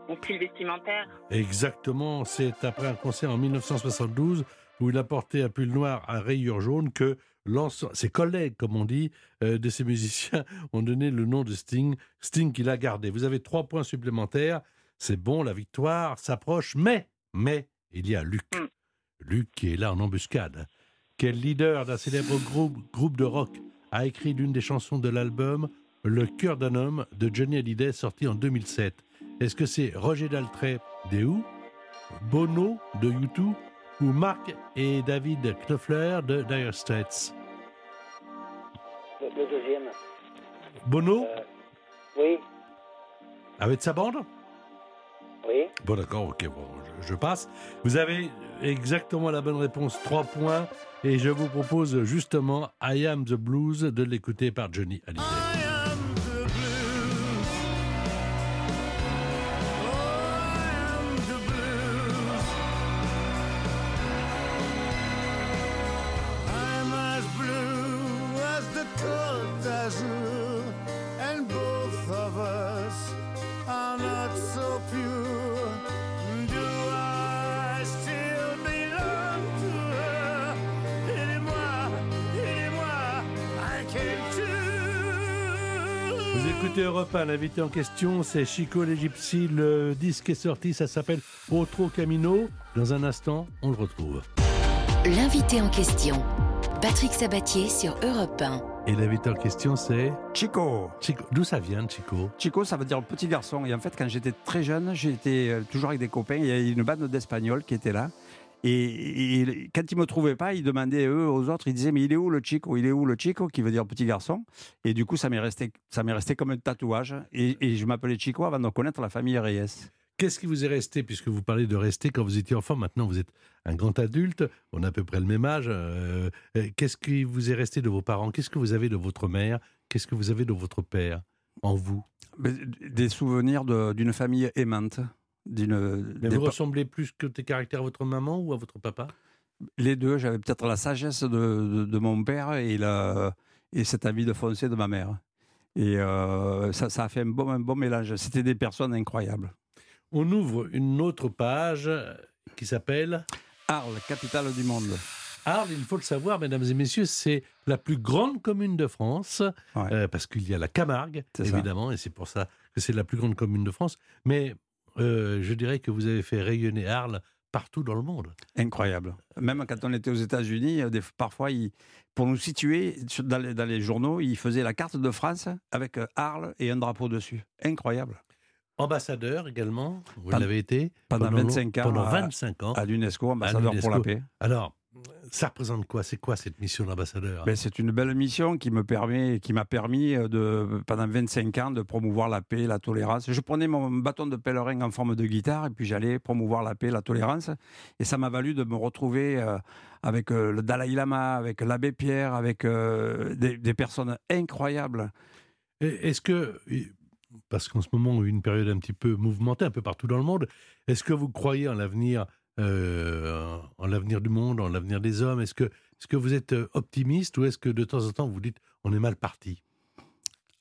son style vestimentaire. Exactement, c'est après un concert en 1972 où il a porté un pull noir à rayures jaunes que ses collègues, comme on dit, euh, de ces musiciens <laughs> ont donné le nom de Sting, Sting qu'il a gardé. Vous avez trois points supplémentaires, c'est bon, la victoire s'approche, mais, mais, il y a Luc. Mm. Luc qui est là en embuscade. Quel leader d'un célèbre groupe, groupe de rock a écrit l'une des chansons de l'album Le cœur d'un homme de Johnny Hallyday sorti en 2007 Est-ce que c'est Roger Daltrey des Who, Bono de U2 ou Mark et David Knopfler de Dire Straits Le, le deuxième. Bono? Euh, oui, avec sa bande oui. Bon d'accord, ok, bon, je, je passe. Vous avez exactement la bonne réponse, 3 points, et je vous propose justement I Am the Blues de l'écouter par Johnny Hallyday. Europe 1, l'invité en question, c'est Chico l'Egyptie. Le disque est sorti, ça s'appelle Otro Camino. Dans un instant, on le retrouve. L'invité en question. Patrick Sabatier sur Europe 1. Et l'invité en question, c'est Chico. Chico. D'où ça vient, Chico? Chico, ça veut dire petit garçon. Et en fait, quand j'étais très jeune, j'étais euh, toujours avec des copains. Il y avait une bande d'Espagnols qui était là. Et, et quand ils me trouvaient pas, ils demandaient eux aux autres. Ils disaient mais il est où le Chico? Il est où le Chico? Qui veut dire petit garçon. Et du coup, ça m'est resté, ça m'est resté comme un tatouage. Et, et je m'appelais Chico avant de connaître la famille Reyes. Qu'est-ce qui vous est resté, puisque vous parlez de rester quand vous étiez enfant, maintenant vous êtes un grand adulte, on a à peu près le même âge. euh, euh, Qu'est-ce qui vous est resté de vos parents? Qu'est-ce que vous avez de votre mère? Qu'est-ce que vous avez de votre père en vous? Des souvenirs de- d'une famille aimante. D'une, Mais des vous ressemblez plus que tes caractères à votre maman ou à votre papa? Les deux, j'avais peut-être la sagesse de, de- de mon père et, la, et cet avis de foncé de ma mère. Et euh, ça, ça a fait un bon, un bon mélange. C'était des personnes incroyables. On ouvre une autre page qui s'appelle Arles, capitale du monde. Arles, il faut le savoir, mesdames et messieurs, c'est la plus grande commune de France, Ouais. euh, parce qu'il y a la Camargue, ça. évidemment, et c'est pour ça que c'est la plus grande commune de France. Mais euh, je dirais que vous avez fait rayonner Arles partout dans le monde. Incroyable. Même quand on était aux États-Unis, euh, parfois, ils- pour nous situer dans les, dans les journaux, ils faisaient la carte de France avec euh, Arles et un drapeau dessus. Incroyable. Ambassadeur également, vous Pendant- l'avez été pendant long- 25 ans Pendant à- 25 ans. À l'UNESCO, ambassadeur pour la paix. Alors, ça représente quoi? C'est quoi cette mission d'ambassadeur? Ben, c'est une belle mission qui me permet, qui m'a permis euh, de, pendant 25 ans de promouvoir la paix, la tolérance. Je prenais mon bâton de pèlerin en forme de guitare et puis j'allais promouvoir la paix, la tolérance. Et ça m'a valu de me retrouver euh, avec euh, le Dalai Lama, avec l'abbé Pierre, avec des, des personnes incroyables. Est-ce que, parce qu'en ce moment, on a eu une période un petit peu mouvementée, un peu partout dans le monde, est-ce que vous croyez en l'avenir, euh, en l'avenir du monde, en l'avenir des hommes? Est-ce que, est-ce que vous êtes euh, optimiste ou est-ce que de temps en temps vous dites on est mal parti?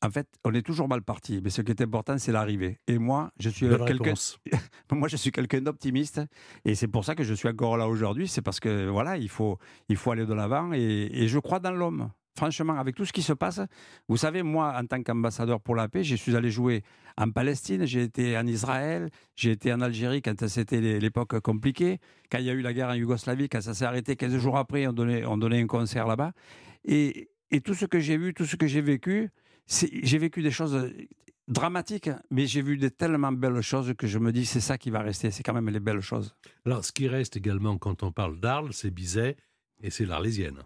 En fait, on est toujours mal parti, mais ce qui est important, c'est l'arrivée. Et moi, je suis quelqu'un. <laughs> Moi, je suis quelqu'un d'optimiste, et c'est pour ça que je suis encore là aujourd'hui. C'est parce que voilà, il faut, il faut aller de l'avant, et, et je crois dans l'homme. Franchement, avec tout ce qui se passe, vous savez, moi, en tant qu'ambassadeur pour la paix, je suis allé jouer en Palestine, j'ai été en Israël, j'ai été en Algérie quand c'était l'é- l'époque compliquée, quand il y a eu la guerre en Yougoslavie, quand ça s'est arrêté 15 jours après, on donnait, on donnait un concert là-bas. Et, tout ce que j'ai vu, tout ce que j'ai vécu, j'ai vécu des choses dramatiques, mais j'ai vu de tellement belles choses que je me dis c'est ça qui va rester, c'est quand même les belles choses. Alors, ce qui reste également quand on parle d'Arles, c'est Bizet et c'est l'Arlésienne.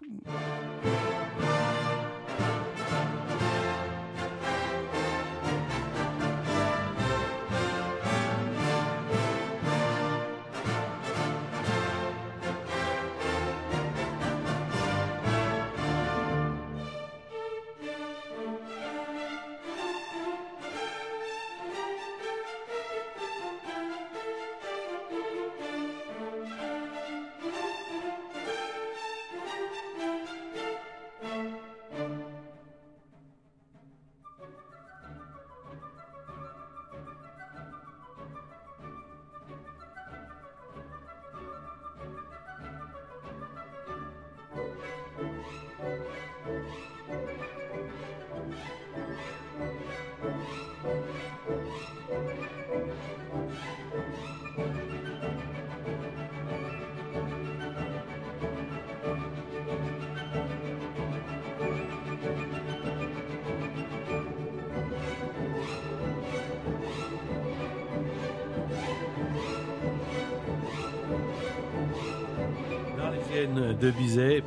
Hélène de Bizet.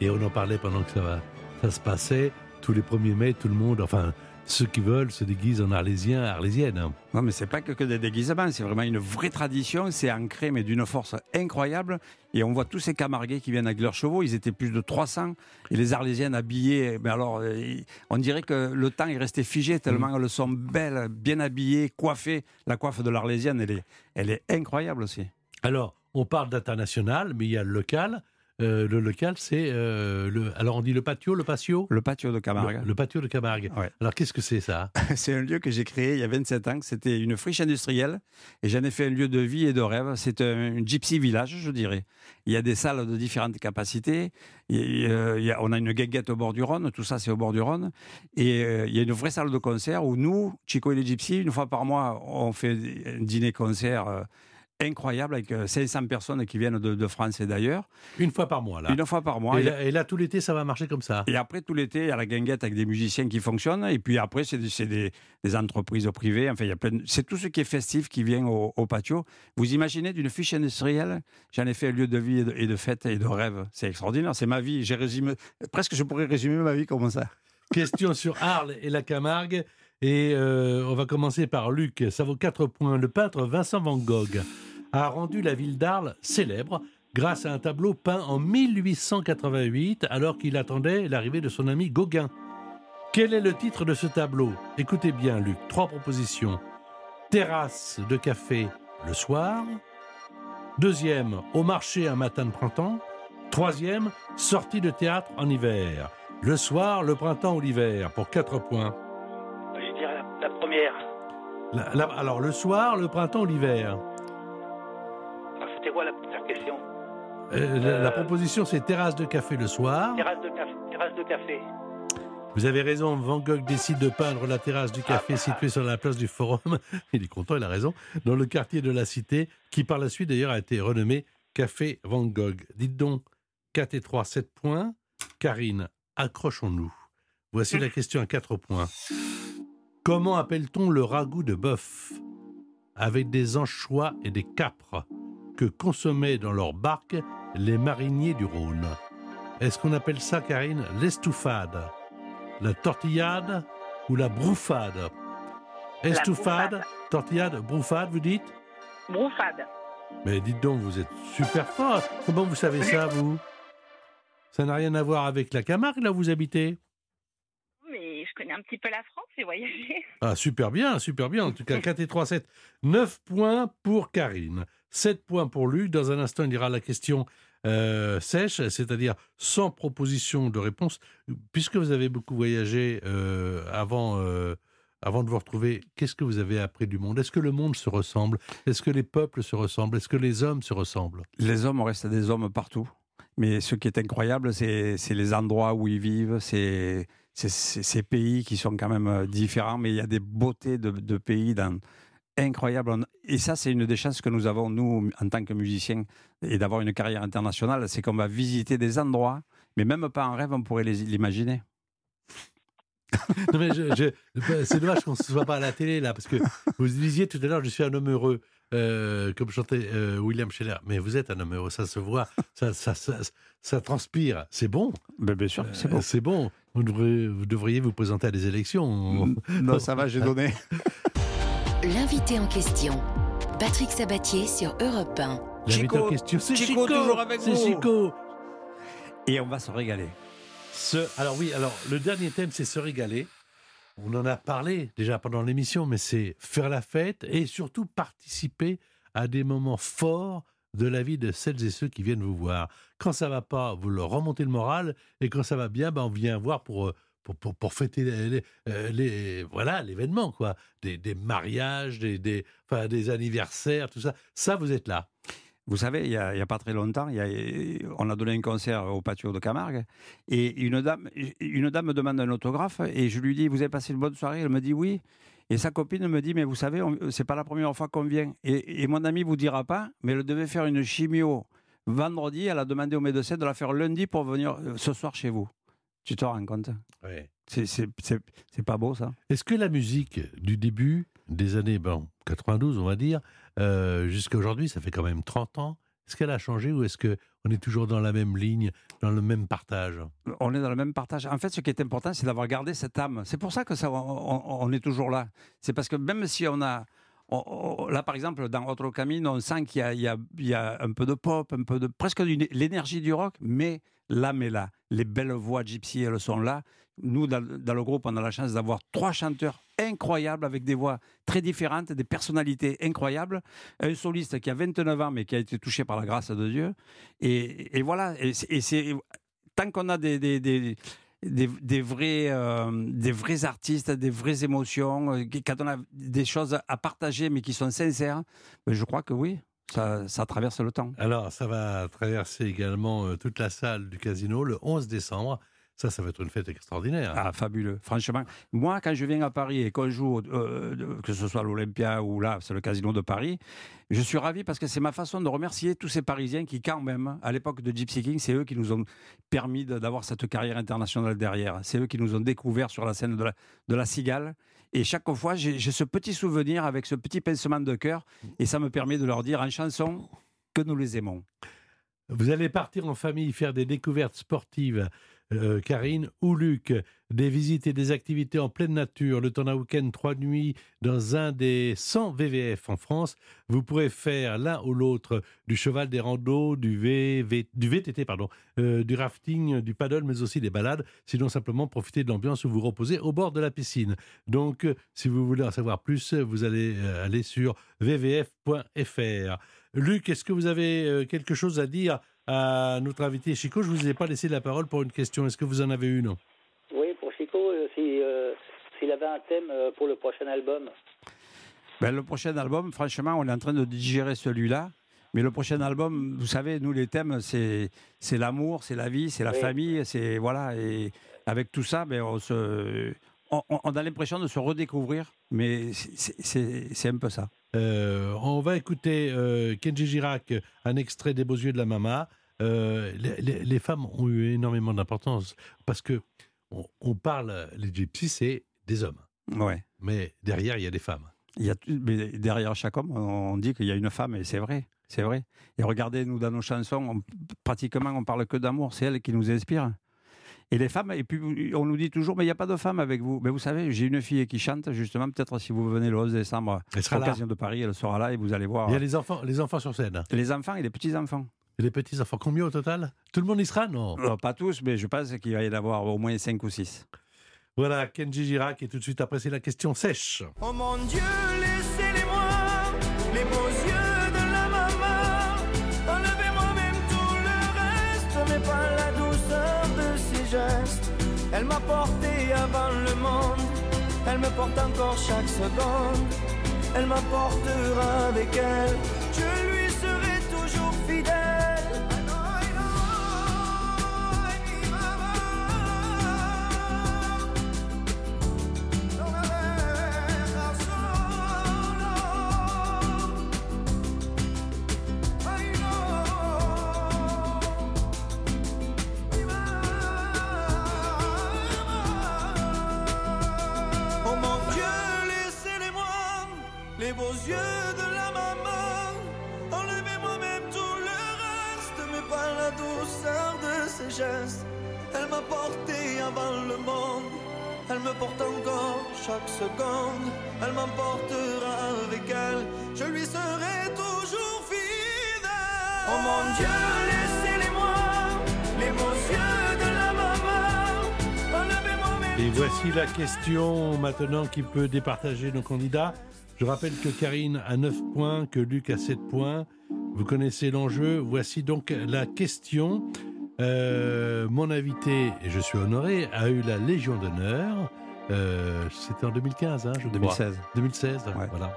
Et on en parlait pendant que ça, va, ça se passait. Tous les 1er mai, tout le monde, enfin, ceux qui veulent se déguisent en arlésiens, arlésiennes. hein. Non, mais c'est pas que, que des déguisements, c'est vraiment une vraie tradition. C'est ancré, mais d'une force incroyable. Et on voit tous ces camarguais qui viennent avec leurs chevaux. Ils étaient plus de 300. Et les arlésiennes habillées, mais alors, euh, on dirait que le temps est resté figé tellement elles sont belles, bien habillées, coiffées. La coiffe de l'arlésienne, elle est, elle est incroyable aussi. Alors, on parle d'international, mais il y a le local. Euh, le local, c'est euh, le. Alors, on dit le patio, le patio? Le patio de Camargue. Le, le patio de Camargue. Ouais. Alors, qu'est-ce que c'est ça? <laughs> C'est un lieu que j'ai créé il y a 27 ans. C'était une friche industrielle et j'en ai fait un lieu de vie et de rêve. C'est un, un gypsy village, je dirais. Il y a des salles de différentes capacités. Il y a- il y a- on a une guinguette au bord du Rhône. Tout ça, c'est au bord du Rhône. Et euh, il y a une vraie salle de concert où nous, Chico et les Gypsy, une fois par mois, on fait un dîner-concert incroyable avec euh, 500 personnes qui viennent de, de France et d'ailleurs. Une fois par mois, là. Une fois par mois. et, là, et là, tout l'été, ça va marcher comme ça. et après, tout l'été, il y a la guinguette avec des musiciens qui fonctionnent. Et puis après, c'est des, des- des entreprises privées. Enfin, il y a plein de- C'est tout ce qui est festif qui vient au, au patio. Vous imaginez d'une fiche industrielle? J'en ai fait un lieu de vie et de, et de fête et de rêve. C'est extraordinaire. C'est ma vie. J'ai résumé... Presque, je pourrais résumer ma vie comme ça. Question sur Arles et la Camargue. Et euh, on va commencer par Luc. Ça vaut 4 points. Le peintre Vincent Van Gogh a rendu la ville d'Arles célèbre grâce à un tableau peint en 1888 alors qu'il attendait l'arrivée de son ami Gauguin. Quel est le titre de ce tableau? Écoutez bien, Luc. Trois propositions. Terrasse de café le soir. Deuxième, au marché un matin de printemps. Troisième, sortie de théâtre en hiver. Le soir, le printemps ou l'hiver, pour 4 points. Je dirais la, la première. La- la- alors, le soir, le printemps ou l'hiver? Euh, la, proposition, c'est terrasse de café le soir. Terrasse de café. Terrasse de café. Vous avez raison, Van Gogh décide de peindre la terrasse du café située sur la place du Forum. <laughs> Il est content, il a raison. Dans le quartier de la Cité, qui par la suite d'ailleurs a été renommé Café Van Gogh. Dites donc, 4 et 3, 7 points. Karine, accrochons-nous. Voici la question à 4 points. Comment appelle-t-on le ragoût de bœuf? Avec des anchois et des capres que consommaient dans leur barque les mariniers du Rhône Est-ce qu'on appelle ça, Karine, l'estoufade? La tortillade ou la brouffade? Estouffade, brouffade. tortillade, brouffade, vous dites? Brouffade. Mais dites donc, vous êtes super fort. Comment vous savez ça, vous? Ça n'a rien à voir avec la Camargue, là où vous habitez? Mais je connais un petit peu la France, j'ai voyagé. Ah, super bien, super bien. En tout cas, <laughs> 4 et 3, 7. 9 points pour Karine. 7 points pour Luc. Dans un instant, il y aura la question euh, sèche, c'est-à-dire sans proposition de réponse. Puisque vous avez beaucoup voyagé euh, avant, euh, avant de vous retrouver, qu'est-ce que vous avez appris du monde? Est-ce que le monde se ressemble? Est-ce que les peuples se ressemblent? Est-ce que les hommes se ressemblent? Les hommes restent des hommes partout. Mais ce qui est incroyable, c'est les endroits où ils vivent, c'est ces pays qui sont quand même différents, mais il y a des beautés de, de pays dans, incroyables. On- Et ça, c'est une des chances que nous avons, nous, en tant que musiciens, et d'avoir une carrière internationale, c'est qu'on va visiter des endroits, mais même pas en rêve, on pourrait l'imaginer. Non, mais je- je- c'est dommage qu'on ne se soit pas à la télé, là, parce que vous disiez tout à l'heure, je suis un homme heureux, euh, comme chantait euh, William Scheller. Mais vous êtes un homme heureux, ça se voit, ça, ça, ça, ça transpire. C'est bon. Ben, bien sûr, c'est Euh, bon. C'est bon. Vous devriez, vous devriez vous présenter à des élections. Non, ça va, j'ai donné. <laughs> L'invité en question, Patrick Sabatier sur Europe 1. L'invité en question, c'est Chico, Chico. toujours avec c'est vous. Chico. Et on va se régaler. Se- alors oui, alors le dernier thème, c'est se régaler. On en a parlé déjà pendant l'émission, mais c'est faire la fête et surtout participer à des moments forts de la vie de celles et ceux qui viennent vous voir. Quand ça va pas, vous leur remontez le moral, et quand ça va bien, ben on vient voir pour euh, pour, pour, fêter euh, les- voilà l'événement quoi, des, des mariages, des, des enfin des anniversaires, tout ça. Ça, vous êtes là. Vous savez, il n'y a, a pas très longtemps, il y a- on a donné un concert au patio de Camargue et une dame, une dame me demande un autographe et je lui dis Vous avez passé une bonne soirée? Elle me dit Oui. Et sa copine me dit Mais vous savez, c'est pas la première fois qu'on vient. Et, et mon ami vous dira pas, mais elle devait faire une chimio vendredi. Elle a demandé au médecin de la faire lundi pour venir euh, ce soir chez vous. Tu te rends compte C'est- C'est pas beau ça Est-ce que la musique du début des années bon, 92, on va dire, euh, jusqu'à aujourd'hui, ça fait quand même 30 ans, est-ce qu'elle a changé ou est-ce qu'on est toujours dans la même ligne, dans le même partage? On est dans le même partage. En fait, ce qui est important, c'est d'avoir gardé cette âme. C'est pour ça que ça, on, on est toujours là. C'est parce que même si on a, là, par exemple, dans Autre Camino, on sent qu'il y y a- il y a un peu de pop, un peu de presque l'énergie du rock, mais l'âme est là. Les belles voix gypsy, elles sont là. Nous, dans, le groupe, on a la chance d'avoir trois chanteurs incroyables avec des voix très différentes, des personnalités incroyables. Un soliste qui a 29 ans, mais qui a été touché par la grâce de Dieu. Et, voilà. Et c'est- tant qu'on a des vrais, euh, des vrais artistes, des vraies émotions, euh, quand on a des choses à partager mais qui sont sincères, ben, je crois que oui, ça, ça traverse le temps. Alors, ça va traverser également euh, toute la salle du casino le 11 décembre. Ça, ça va être une fête extraordinaire. Ah, fabuleux. Franchement, moi, quand je viens à Paris et qu'on joue, euh, que ce soit l'Olympia ou là, c'est le Casino de Paris, je suis ravi parce que c'est ma façon de remercier tous ces Parisiens qui, quand même, à l'époque de Gypsy King, c'est eux qui nous ont permis d'avoir cette carrière internationale derrière. C'est eux qui nous ont découvert sur la scène de la, de la Cigale. Et chaque fois, j'ai ce petit souvenir avec ce petit pincement de cœur et ça me permet de leur dire en chanson que nous les aimons. Vous allez partir en famille faire des découvertes sportives, euh, Karine ou Luc, des visites et des activités en pleine nature, le temps d'un week-end, trois nuits dans un des 100 VVF en France. Vous pourrez faire l'un ou l'autre du cheval, des randos, du, du VTT, pardon, euh, du rafting, du paddle, mais aussi des balades. Sinon, simplement profiter de l'ambiance où vous reposez au bord de la piscine. Donc, euh, si vous voulez en savoir plus, vous allez euh, aller sur vvf.fr. Luc, est-ce que vous avez quelque chose à dire à notre invité Chico? Je ne vous ai pas laissé la parole pour une question. Est-ce que vous en avez une? Si, s'il avait un thème pour le prochain album. Ben, le prochain album, franchement, on est en train de digérer celui-là. Mais le prochain album, vous savez, nous, les thèmes, c'est, c'est l'amour, c'est la vie, c'est la Oui. famille, c'est. Voilà. Et avec tout ça, ben, on, se, on, a l'impression de se redécouvrir. Mais c'est, c'est- c'est un peu ça. Euh, On va écouter euh, Kenji Girac, un extrait des Beaux Yeux de la Mama. Euh, les, les- les femmes ont eu énormément d'importance parce que on, on parle, les gypsies, c'est des hommes. Ouais. Mais derrière, il y a des femmes. Il y a, mais derrière chaque homme, on dit qu'il y a une femme, et c'est vrai. C'est vrai. Et regardez, nous, dans nos chansons, on- pratiquement, on parle que d'amour. C'est elle qui nous inspire. Et les femmes, et puis on nous dit toujours, mais il n'y a pas de femme avec vous. Mais vous savez, j'ai une fille qui chante, justement, peut-être si vous venez le 11 décembre Elle sera à l'occasion de Paris, elle sera là et vous allez voir. Il y a les enfants, les enfants sur scène. Les enfants et les petits-enfants. Et les petits-enfants, combien au total? Tout le monde y sera? Non. Euh, pas tous, mais je pense qu'il va y en avoir au moins 5 ou 6. Voilà, Kenji Girac, et tout de suite après, c'est la question sèche. Oh mon Dieu, laissez-les-moi, les beaux yeux de la maman. Enlevez-moi même tout le reste, mais pas la douceur de ses gestes. Elle m'a porté avant le monde, elle me porte encore chaque seconde. Elle m'apportera avec elle, les beaux yeux de la maman. Enlevez-moi même tout le reste, mais pas la douceur de ses gestes. Elle m'a porté avant le monde, elle me porte encore chaque seconde. Elle m'emportera avec elle, je lui serai toujours fidèle. Oh mon Dieu, laissez-les-moi, les beaux yeux de la maman. Enlevez-moi même Et voici la question maintenant qui peut départager nos candidats. Je rappelle que Karine a 9 points, que Luc a 7 points. Vous connaissez l'enjeu. Voici donc la question. Euh, mon invité, et je suis honoré, a eu la Légion d'honneur. Euh, C'était en 2015, hein, je crois. 2016. 2016, Ouais. voilà.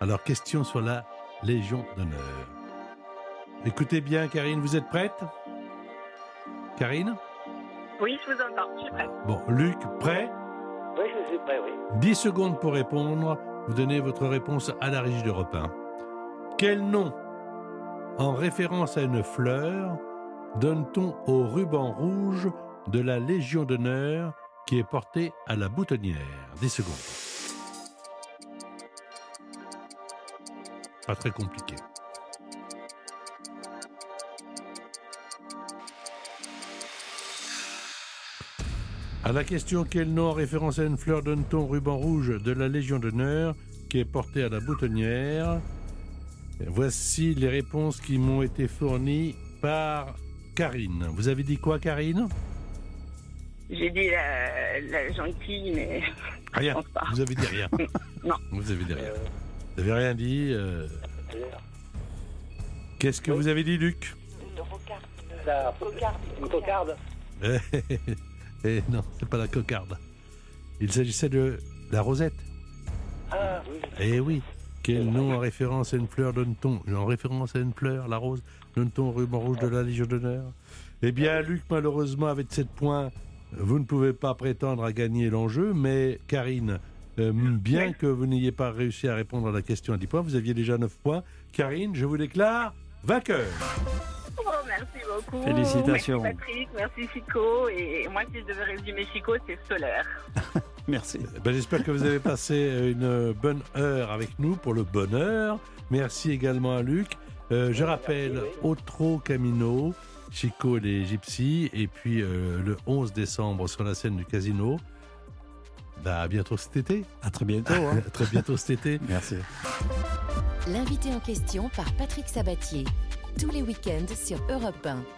Alors, question sur la Légion d'honneur. Écoutez bien, Karine, vous êtes prête? Karine? Oui, je vous entends, je suis prête. Bon, Luc, prêt? Oui, je suis prêt, oui. 10 secondes pour répondre. Vous donnez votre réponse à la régie d'Europe 1. Quel nom, en référence à une fleur, donne-t-on au ruban rouge de la Légion d'honneur qui est porté à la boutonnière? 10 secondes. Pas très compliqué. À la question quel nom en référence à une fleur donne-t-on ruban rouge de la Légion d'honneur qui est portée à la boutonnière? Voici les réponses qui m'ont été fournies par Karine. Vous avez dit quoi, Karine? J'ai dit la, la gentille, mais <laughs> Rien. je pense pas. Vous avez dit rien. <laughs> Non. Vous avez dit rien. Vous avez rien dit. euh, Qu'est-ce que vous avez dit, Luc? La une cocarde. <laughs> Eh non, c'est pas la cocarde. Il s'agissait de la rosette. Ah oui. Eh oui. Quel nom en référence à une fleur donne-t-on En référence à une fleur, la rose, donne-t-on au ruban rouge de la Légion d'honneur Eh bien, Luc, malheureusement, avec 7 points, vous ne pouvez pas prétendre à gagner l'enjeu, mais Karine, euh, bien que vous n'ayez pas réussi à répondre à la question à 10 points, vous aviez déjà 9 points. Karine, je vous déclare vainqueur. Merci beaucoup. Félicitations. Merci Patrick, merci Chico. Et moi, si je devais résumer Chico, c'est solaire. <laughs> Merci. Eh ben, J'espère que vous avez passé une bonne heure avec nous pour le bonheur. Merci également à Luc. Euh, je rappelle, Otro Camino, Chico et les Gypsies, et puis euh, le 11 décembre sur la scène du casino. Bah, à bientôt cet été. À très bientôt. hein. <laughs> À très bientôt cet été. Merci. L'invité en question par Patrick Sabatier. Tous les week-ends sur Europe 1.